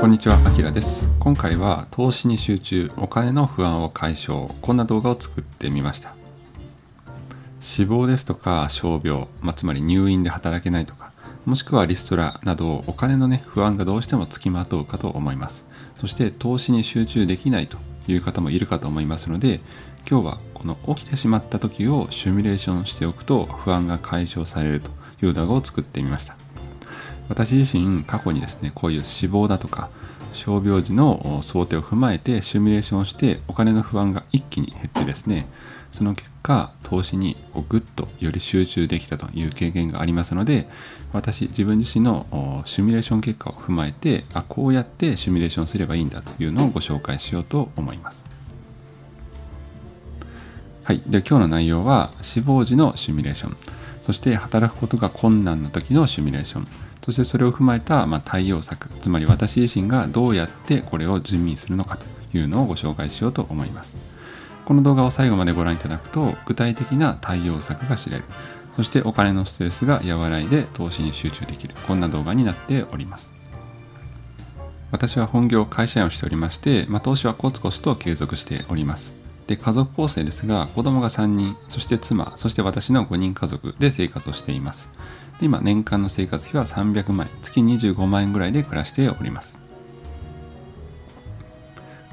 こんにちは、あきらです。今回は投資に集中、お金の不安を解消、こんな動画を作ってみました。死亡ですとか傷病、まあ、つまり入院で働けないとか、もしくはリストラなどお金のね不安がどうしてもつきまとうかと思います。そして投資に集中できないという方もいるかと思いますので、今日はこの起きてしまった時をシミュレーションしておくと不安が解消されるという動画を作ってみました。私自身過去にですねこういう死亡だとか傷病時の想定を踏まえてシミュレーションしてお金の不安が一気に減ってですねその結果投資にこうぐっとより集中できたという経験がありますので私自分自身のシミュレーション結果を踏まえてあこうやってシミュレーションすればいいんだというのをご紹介しようと思います。はい。で今日の内容は死亡時のシミュレーション。そして働くことが困難な時のシミュレーション。そしてそれを踏まえた、まあ、対応策つまり私自身がどうやってこれを準備するのかというのをご紹介しようと思います。この動画を最後までご覧いただくと具体的な対応策が知れる。そしてお金のストレスが和らいで投資に集中できる。こんな動画になっております。私は本業会社員をしておりまして、まあ、投資はコツコツと継続しております。で家族構成ですが子供が3人そして妻そして私の5人家族で生活をしています。で今年間の生活費は300万円。月25万円ぐらいで暮らしております。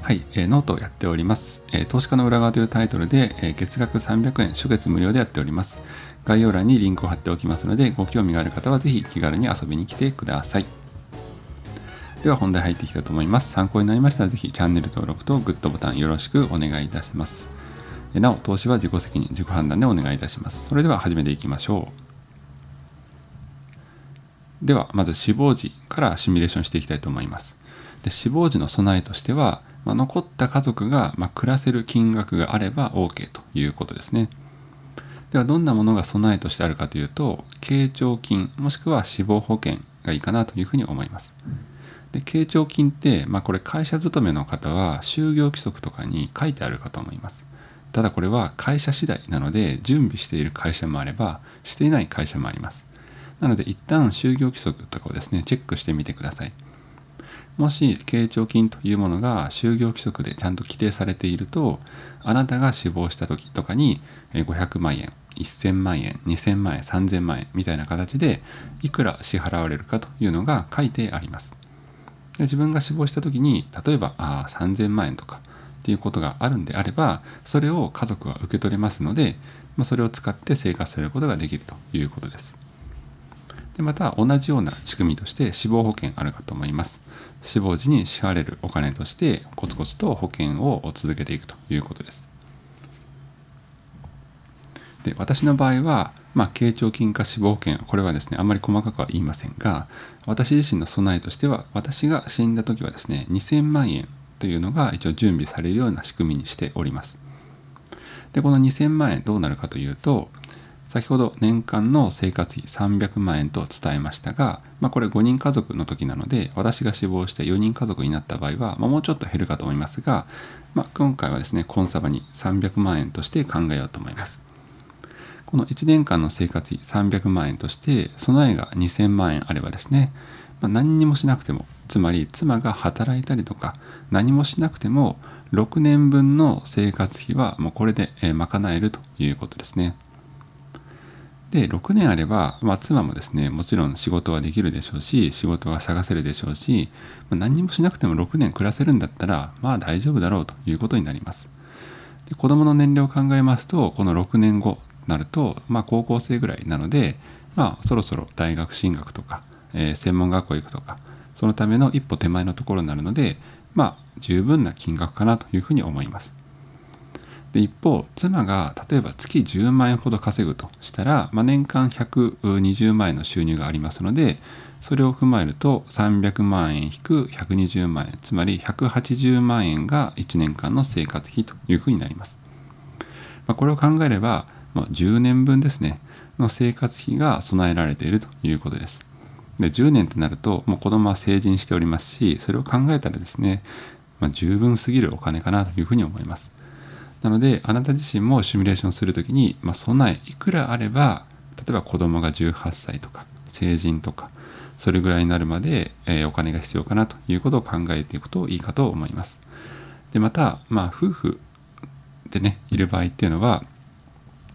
はい、えー、ノートをやっております、えー、投資家の裏側というタイトルで、えー、月額300円初月無料でやっております。概要欄にリンクを貼っておきますのでご興味がある方はぜひ気軽に遊びに来てください。では本題入っていきたいと思います。参考になりましたらぜひチャンネル登録とグッドボタンよろしくお願いいたします。なお投資は自己責任自己判断でお願いいたします。それでは始めていきましょう。ではまず死亡時からシミュレーションしていきたいと思います。で死亡時の備えとしては、まあ、残った家族が、まあ、暮らせる金額があれば OK ということですね。ではどんなものが備えとしてあるかというと経徴金もしくは死亡保険がいいかなというふうに思います。で経徴金って、まあ、これ会社勤めの方は就業規則とかに書いてあるかと思います。ただこれは会社次第なので準備している会社もあればしていない会社もあります。なので一旦就業規則とかをですねチェックしてみてください。もし経徴金というものが就業規則でちゃんと規定されているとあなたが死亡した時とかに500万円1000万円2000万円3000万円みたいな形でいくら支払われるかというのが書いてあります。で自分が死亡した時に例えばあ3000万円とかっていうことがあるんであればそれを家族は受け取れますので、まあ、それを使って生活することができるということです。でまた同じような仕組みとして死亡保険あるかと思います。死亡時に支払われるお金としてコツコツと保険を続けていくということです。で私の場合は、まあ、経徴金か死亡保険これはですねあんまり細かくは言いませんが私自身の備えとしては私が死んだ時はですね2000万円というのが一応準備されるような仕組みにしております。でこの2000万円どうなるかというと先ほど年間の生活費300万円と伝えましたが、まあ、これ5人家族の時なので私が死亡して4人家族になった場合は、まあ、もうちょっと減るかと思いますが、まあ、今回はですねコンサバに300万円として考えようと思いますこの1年間の生活費300万円として備えが2000万円あればですね、まあ、何にもしなくてもつまり妻が働いたりとか何もしなくても6年分の生活費はもうこれで賄えるということですね。で6年あれば、まあ、妻もですねもちろん仕事はできるでしょうし仕事は探せるでしょうし、まあ、何もしなくても6年暮らせるんだったらまあ大丈夫だろうということになります。で子どもの年齢を考えますとこの6年後なると、まあ、高校生ぐらいなので、まあ、そろそろ大学進学とか、えー、専門学校行くとかそのための一歩手前のところになるのでまあ十分な金額かなというふうに思います。で一方妻が例えば月10万円ほど稼ぐとしたら、まあ、年間120万円の収入がありますのでそれを踏まえると300万円引く120万円つまり180万円が1年間の生活費というふうになります、まあ、これを考えればもう10年分ですねの生活費が備えられているということです。で10年となるともう子供は成人しておりますしそれを考えたらですね、まあ、十分すぎるお金かなというふうに思います。なのであなた自身もシミュレーションする時に、まあ、備えいくらあれば例えば子供が18歳とか成人とかそれぐらいになるまで、えお金が必要かなということを考えていくといいかと思います。でまた、まあ、夫婦でねいる場合っていうのは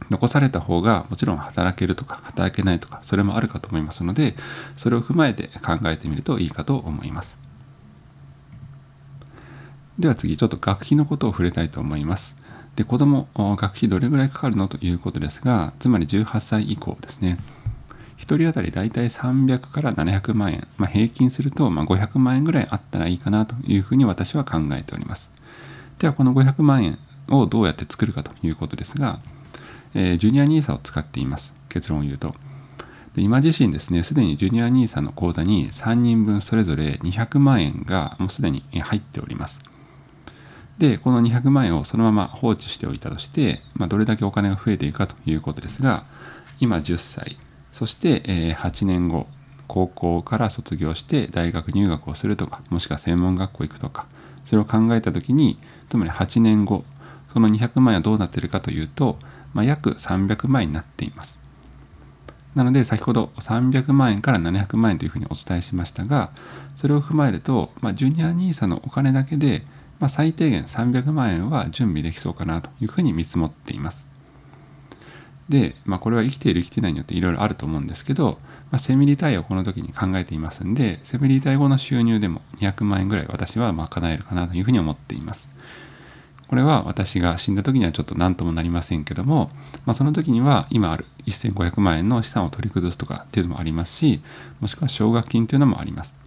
残された方がもちろん働けるとか働けないとかそれもあるかと思いますのでそれを踏まえて考えてみるといいかと思いますでは次ちょっと学費のことを触れたいと思いますで子供学費どれぐらいかかるのということですがつまり18歳以降ですね1人当たりだいたい300から700万円、まあ、平均するとま500万円ぐらいあったらいいかなというふうに私は考えておりますではこの500万円をどうやって作るかということですがえー、ジュニア NISA を使っています。結論を言うと。で今自身ですね、すでにジュニア NISA の口座に3人分それぞれ200万円がもうすでに入っております。で、この200万円をそのまま放置しておいたとして、まあ、どれだけお金が増えていくかということですが、今10歳、そして、え、8年後、高校から卒業して大学入学をするとか、もしくは専門学校行くとか、それを考えたときに、つまり8年後、その200万円はどうなってるかというと、まあ、約300万円になっています。なので先ほど300万円から700万円というふうにお伝えしましたがそれを踏まえると、まあ、ジュニア NISA のお金だけで、まあ、最低限300万円は準備できそうかなというふうに見積もっています。で、まあ、これは生きている生きていないによっていろいろあると思うんですけど、まあ、セミリタイアをこの時に考えていますんでセミリタイ後の収入でも200万円ぐらい私は賄えるかなというふうに思っています。これは私が死んだ時にはちょっと何ともなりませんけども、まあ、その時には今ある1500万円の資産を取り崩すとかっていうのもありますしもしくは奨学金っていうのもあります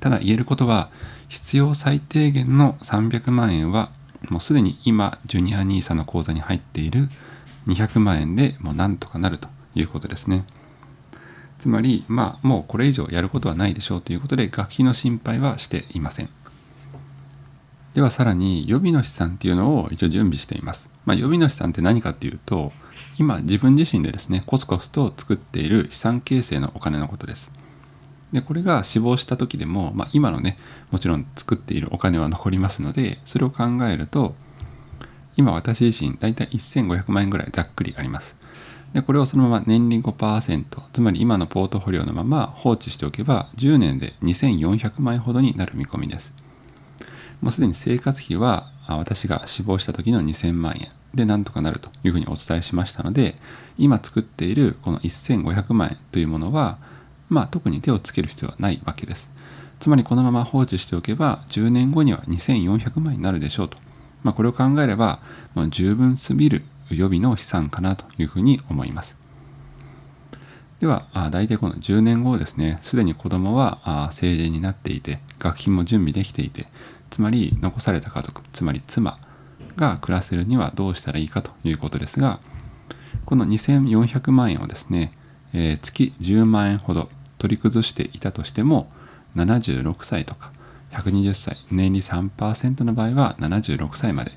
ただ言えることは必要最低限の300万円はもうすでに今ジュニア NISA の口座に入っている200万円でもうなんとかなるということですねつまりまあもうこれ以上やることはないでしょうということで学費の心配はしていませんではさらに予備の資産っていうのを一応準備しています。まあ、予備の資産って何かっていうと今自分自身でですねコツコツと作っている資産形成のお金のことです。でこれが死亡した時でも、まあ、今のねもちろん作っているお金は残りますのでそれを考えると今私自身大体1500万円ぐらいざっくりあります。でこれをそのまま年利5%つまり今のポートフォリオのまま放置しておけば10年で2400万円ほどになる見込みです。もうすでに生活費は私が死亡した時の2000万円でなんとかなるというふうにお伝えしましたので今作っているこの1500万円というものはまあ特に手をつける必要はないわけです。つまりこのまま放置しておけば10年後には2400万円になるでしょうと、まあ、これを考えれば、まあ、十分すぎる予備の資産かなというふうに思います。では大体この10年後ですね。すでに子供は成人になっていて学費も準備できていてつまり残された家族つまり妻が暮らせるにはどうしたらいいかということですがこの2400万円をですね、えー、月10万円ほど取り崩していたとしても76歳とか120歳年利3%の場合は76歳まで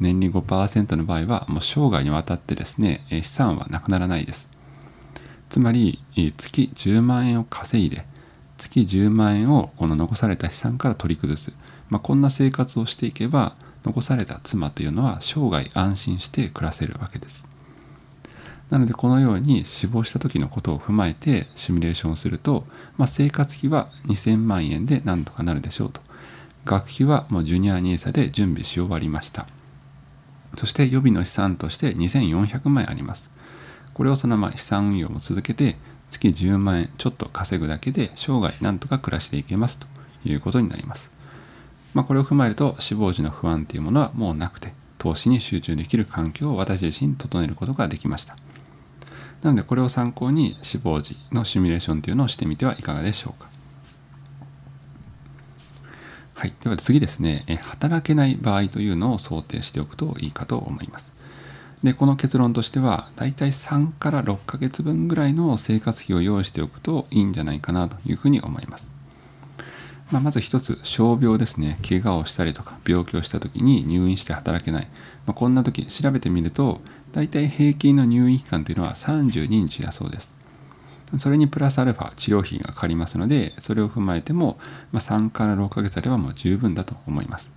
年利5%の場合はもう生涯にわたってですね資産はなくならないですつまり月10万円を稼いで月10万円をこの残された資産から取り崩すまあ、こんな生活をしていけば残された妻というのは生涯安心して暮らせるわけです。なのでこのように死亡した時のことを踏まえてシミュレーションをすると、まあ、生活費は2000万円でなんとかなるでしょうと。学費はもうジュニア NISA で準備し終わりました。そして予備の資産として2400万円あります。これをそのまま資産運用も続けて月10万円ちょっと稼ぐだけで生涯なんとか暮らしていけますということになります。まあ、これを踏まえると死亡時の不安というものはもうなくて投資に集中できる環境を私自身整えることができましたなのでこれを参考に死亡時のシミュレーションというのをしてみてはいかがでしょうか。はい、では次ですね。働けない場合というのを想定しておくといいかと思います。でこの結論としてはだいたい3から6ヶ月分ぐらいの生活費を用意しておくといいんじゃないかなというふうに思います。まあ、まず一つ傷病ですね。怪我をしたりとか病気をした時に入院して働けない、まあ、こんな時調べてみると大体平均の入院期間というのは32日だそうです。それにプラスアルファ治療費がかかりますのでそれを踏まえても、ま、3から6ヶ月あればもう十分だと思います。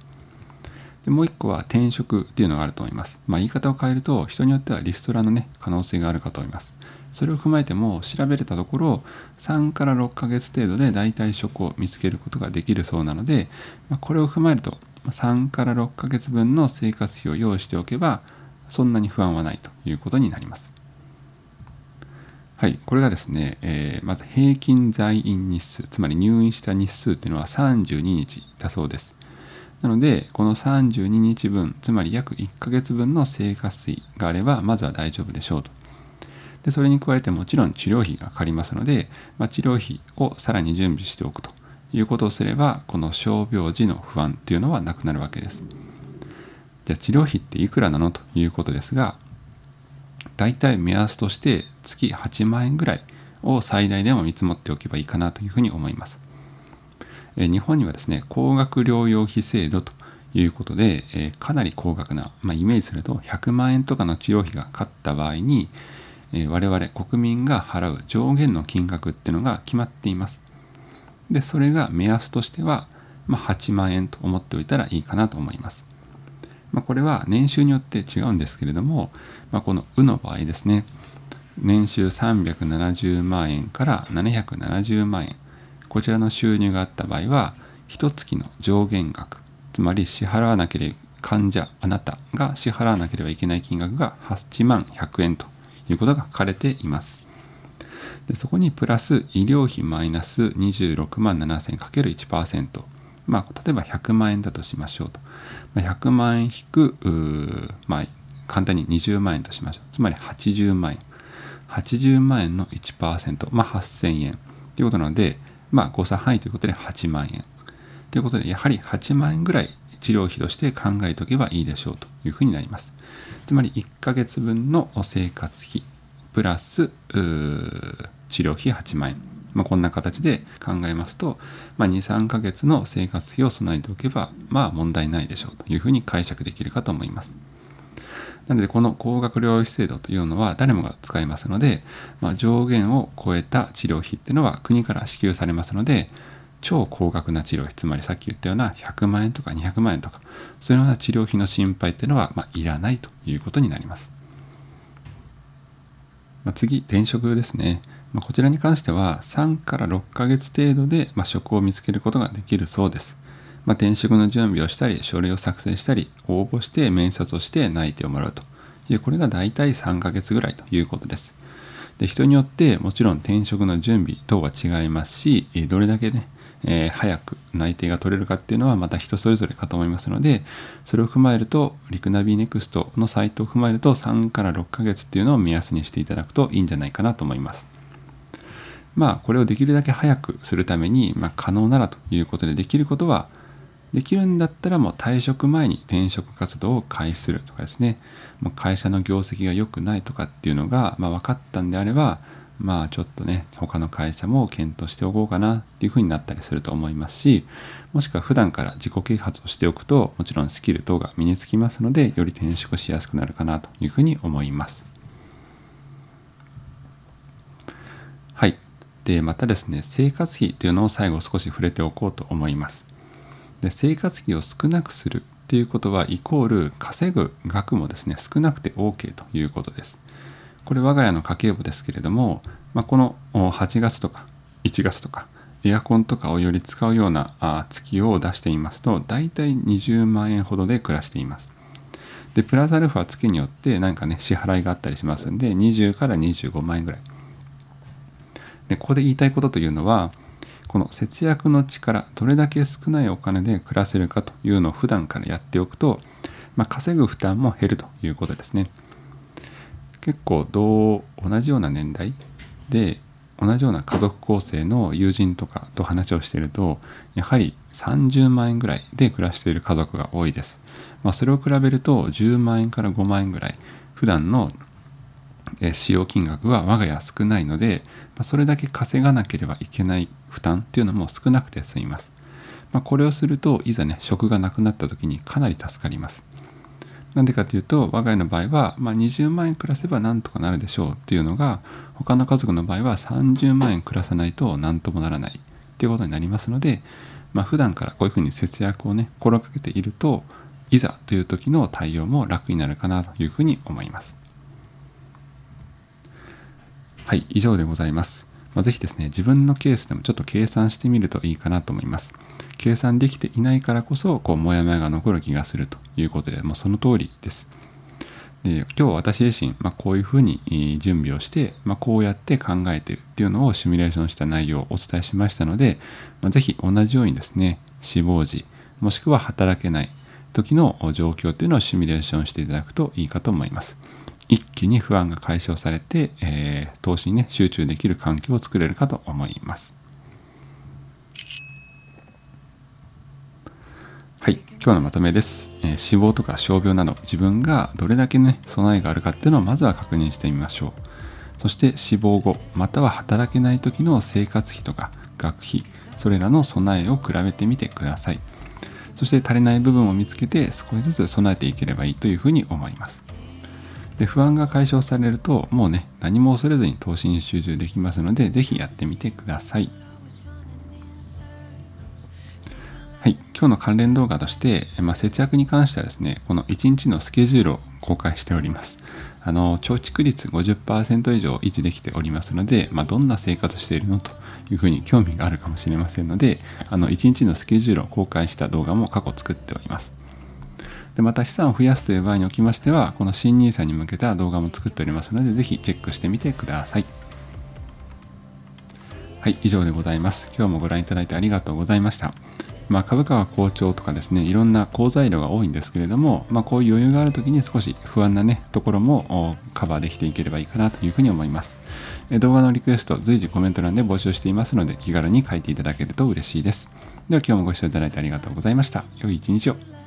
でもう一個は転職っていうのがあると思います、まあ、言い方を変えると人によってはリストラのね可能性があるかと思います。それを踏まえても調べれたところ3から6ヶ月程度で大体職を見つけることができるそうなので、まあ、これを踏まえると3から6ヶ月分の生活費を用意しておけばそんなに不安はないということになります。はい、これがですね、えー、まず平均在院日数つまり入院した日数っていうのは32日だそうです。なのでこの32日分つまり約1ヶ月分の生活費があればまずは大丈夫でしょうと。でそれに加えてもちろん治療費がかかりますので、まあ、治療費をさらに準備しておくということをすればこの傷病時の不安っていうのはなくなるわけです。じゃあ治療費っていくらなのということですが大体目安として月8万円ぐらいを最大でも見積もっておけばいいかなというふうに思います。え日本にはですね高額療養費制度ということで、えかなり高額な、まあ、イメージすると100万円とかの治療費がかった場合に、え我々国民が払う上限の金額っていうのが決まっています。でそれが目安としては、まあ、8万円と思っておいたらいいかなと思います。まあ、これは年収によって違うんですけれども、まあ、この「う」の場合ですね年収370万円から770万円。こちらの収入があった場合は1月の上限額つまり支払わなければ患者あなたが支払わなければいけない金額が8万100円ということが書かれています。でそこにプラス医療費マイナス26万7000 ×1% まあ例えば100万円だとしましょうと。100万円引くまあ簡単に20万円としましょう。つまり80万円。80万円の1%まあ8000円。ということなのでまあ誤差範囲ということで8万円。ということでやはり8万円ぐらい治療費として考えておけばいいでしょうというふうになります。つまり1ヶ月分の生活費プラス治療費8万円、まあ、こんな形で考えますと、まあ、23ヶ月の生活費を備えておけばまあ問題ないでしょうというふうに解釈できるかと思います。なのでこの高額療養費制度というのは誰もが使えますので、まあ、上限を超えた治療費っていうのは国から支給されますので超高額な治療費つまりさっき言ったような100万円とか200万円とかそういうような治療費の心配っていうのは、まあ、いらないということになります、まあ、次転職ですね、まあ、こちらに関しては3から6ヶ月程度で、ま職を見つけることができるそうです。まあ、転職の準備をしたり書類を作成したり応募して面接をして内定をもらうと。いうこれが大体3ヶ月ぐらいということです。で人によってもちろん転職の準備等は違いますしどれだけね、えー、早く内定が取れるかっていうのはまた人それぞれかと思いますのでそれを踏まえるとリクナビネクストのサイトを踏まえると3から6ヶ月っていうのを目安にしていただくといいんじゃないかなと思います。まあこれをできるだけ早くするために、まあ、可能ならということでできることはできるんだったらもう退職前に転職活動を開始するとかですね。もう会社の業績が良くないとかっていうのが、まあ、分かったんであればまあちょっとね他の会社も検討しておこうかなっていうふうになったりすると思いますしもしくは普段から自己啓発をしておくともちろんスキル等が身につきますのでより転職しやすくなるかなというふうに思いますはいでまたですね生活費というのを最後少し触れておこうと思いますで生活費を少なくするっていうことはイコール稼ぐ額もですね少なくて OK ということです。これ我が家の家計簿ですけれども、まあ、この8月とか1月とかエアコンとかをより使うような月を出していますと大体20万円ほどで暮らしています。でプラスアルファ月によって何かね支払いがあったりしますんで20から25万円ぐらい。でここで言いたいことというのはこの節約の力どれだけ少ないお金で暮らせるかというのを普段からやっておくと、まあ、稼ぐ負担も減るということですね。結構同同じような年代で同じような家族構成の友人とかと話をしているとやはり30万円ぐらいで暮らしている家族が多いです、まあ、それを比べると10万円から5万円ぐらい普段の使用金額は我が家少ないのでそれだけ稼がなければいけない負担っていうのも少なくて済みます。まあ、これをするといざね職がなくなった時にかなり助かります。なんでかというと我が家の場合は、まあ、20万円暮らせばなんとかなるでしょうっていうのが他の家族の場合は30万円暮らさないと何ともならないっていうことになりますので、まあ、普段からこういうふうに節約をね心がけているといざという時の対応も楽になるかなというふうに思います。はい以上でございますまあ、ぜひですね、自分のケースでもちょっと計算してみるといいかなと思います。計算できていないからこそ、こう、モヤモヤが残る気がするということで、もうその通りです。で今日私自身、まあ、こういうふうに準備をして、まあ、こうやって考えてるっていうのをシミュレーションした内容をお伝えしましたので、まあ、ぜひ同じようにですね死亡時もしくは働けない時の状況というのをシミュレーションしていただくといいかと思います。一気に不安が解消されて、えー、投資にね集中できる環境を作れるかと思います。はい、今日のまとめです、えー、死亡とか傷病など自分がどれだけね備えがあるかっていうのをまずは確認してみましょう。そして死亡後または働けない時の生活費とか学費それらの備えを比べてみてください。そして足りない部分を見つけて少しずつ備えていければいいというふうに思います。で不安が解消されるともうね何も恐れずに投資に集中できますので是非やってみてください。はい。今日の関連動画として、まあ、節約に関してはですねこの1日のスケジュールを公開しております。あの貯蓄率50%以上維持できておりますので、まあ、どんな生活しているのというふうに興味があるかもしれませんのであの1日のスケジュールを公開した動画も過去作っております。でまた資産を増やすという場合におきましてはこの新 NISA に向けた動画も作っておりますのでぜひチェックしてみてください。はい以上でございます。今日もご覧いただいてありがとうございました。まあ、株価は好調とかですねいろんな好材料が多いんですけれども、まあ、こういう余裕がある時に少し不安なねところもカバーできていければいいかなというふうに思います。動画のリクエスト随時コメント欄で募集していますので気軽に書いていただけると嬉しいです。では今日もご視聴いただいてありがとうございました。良い一日を。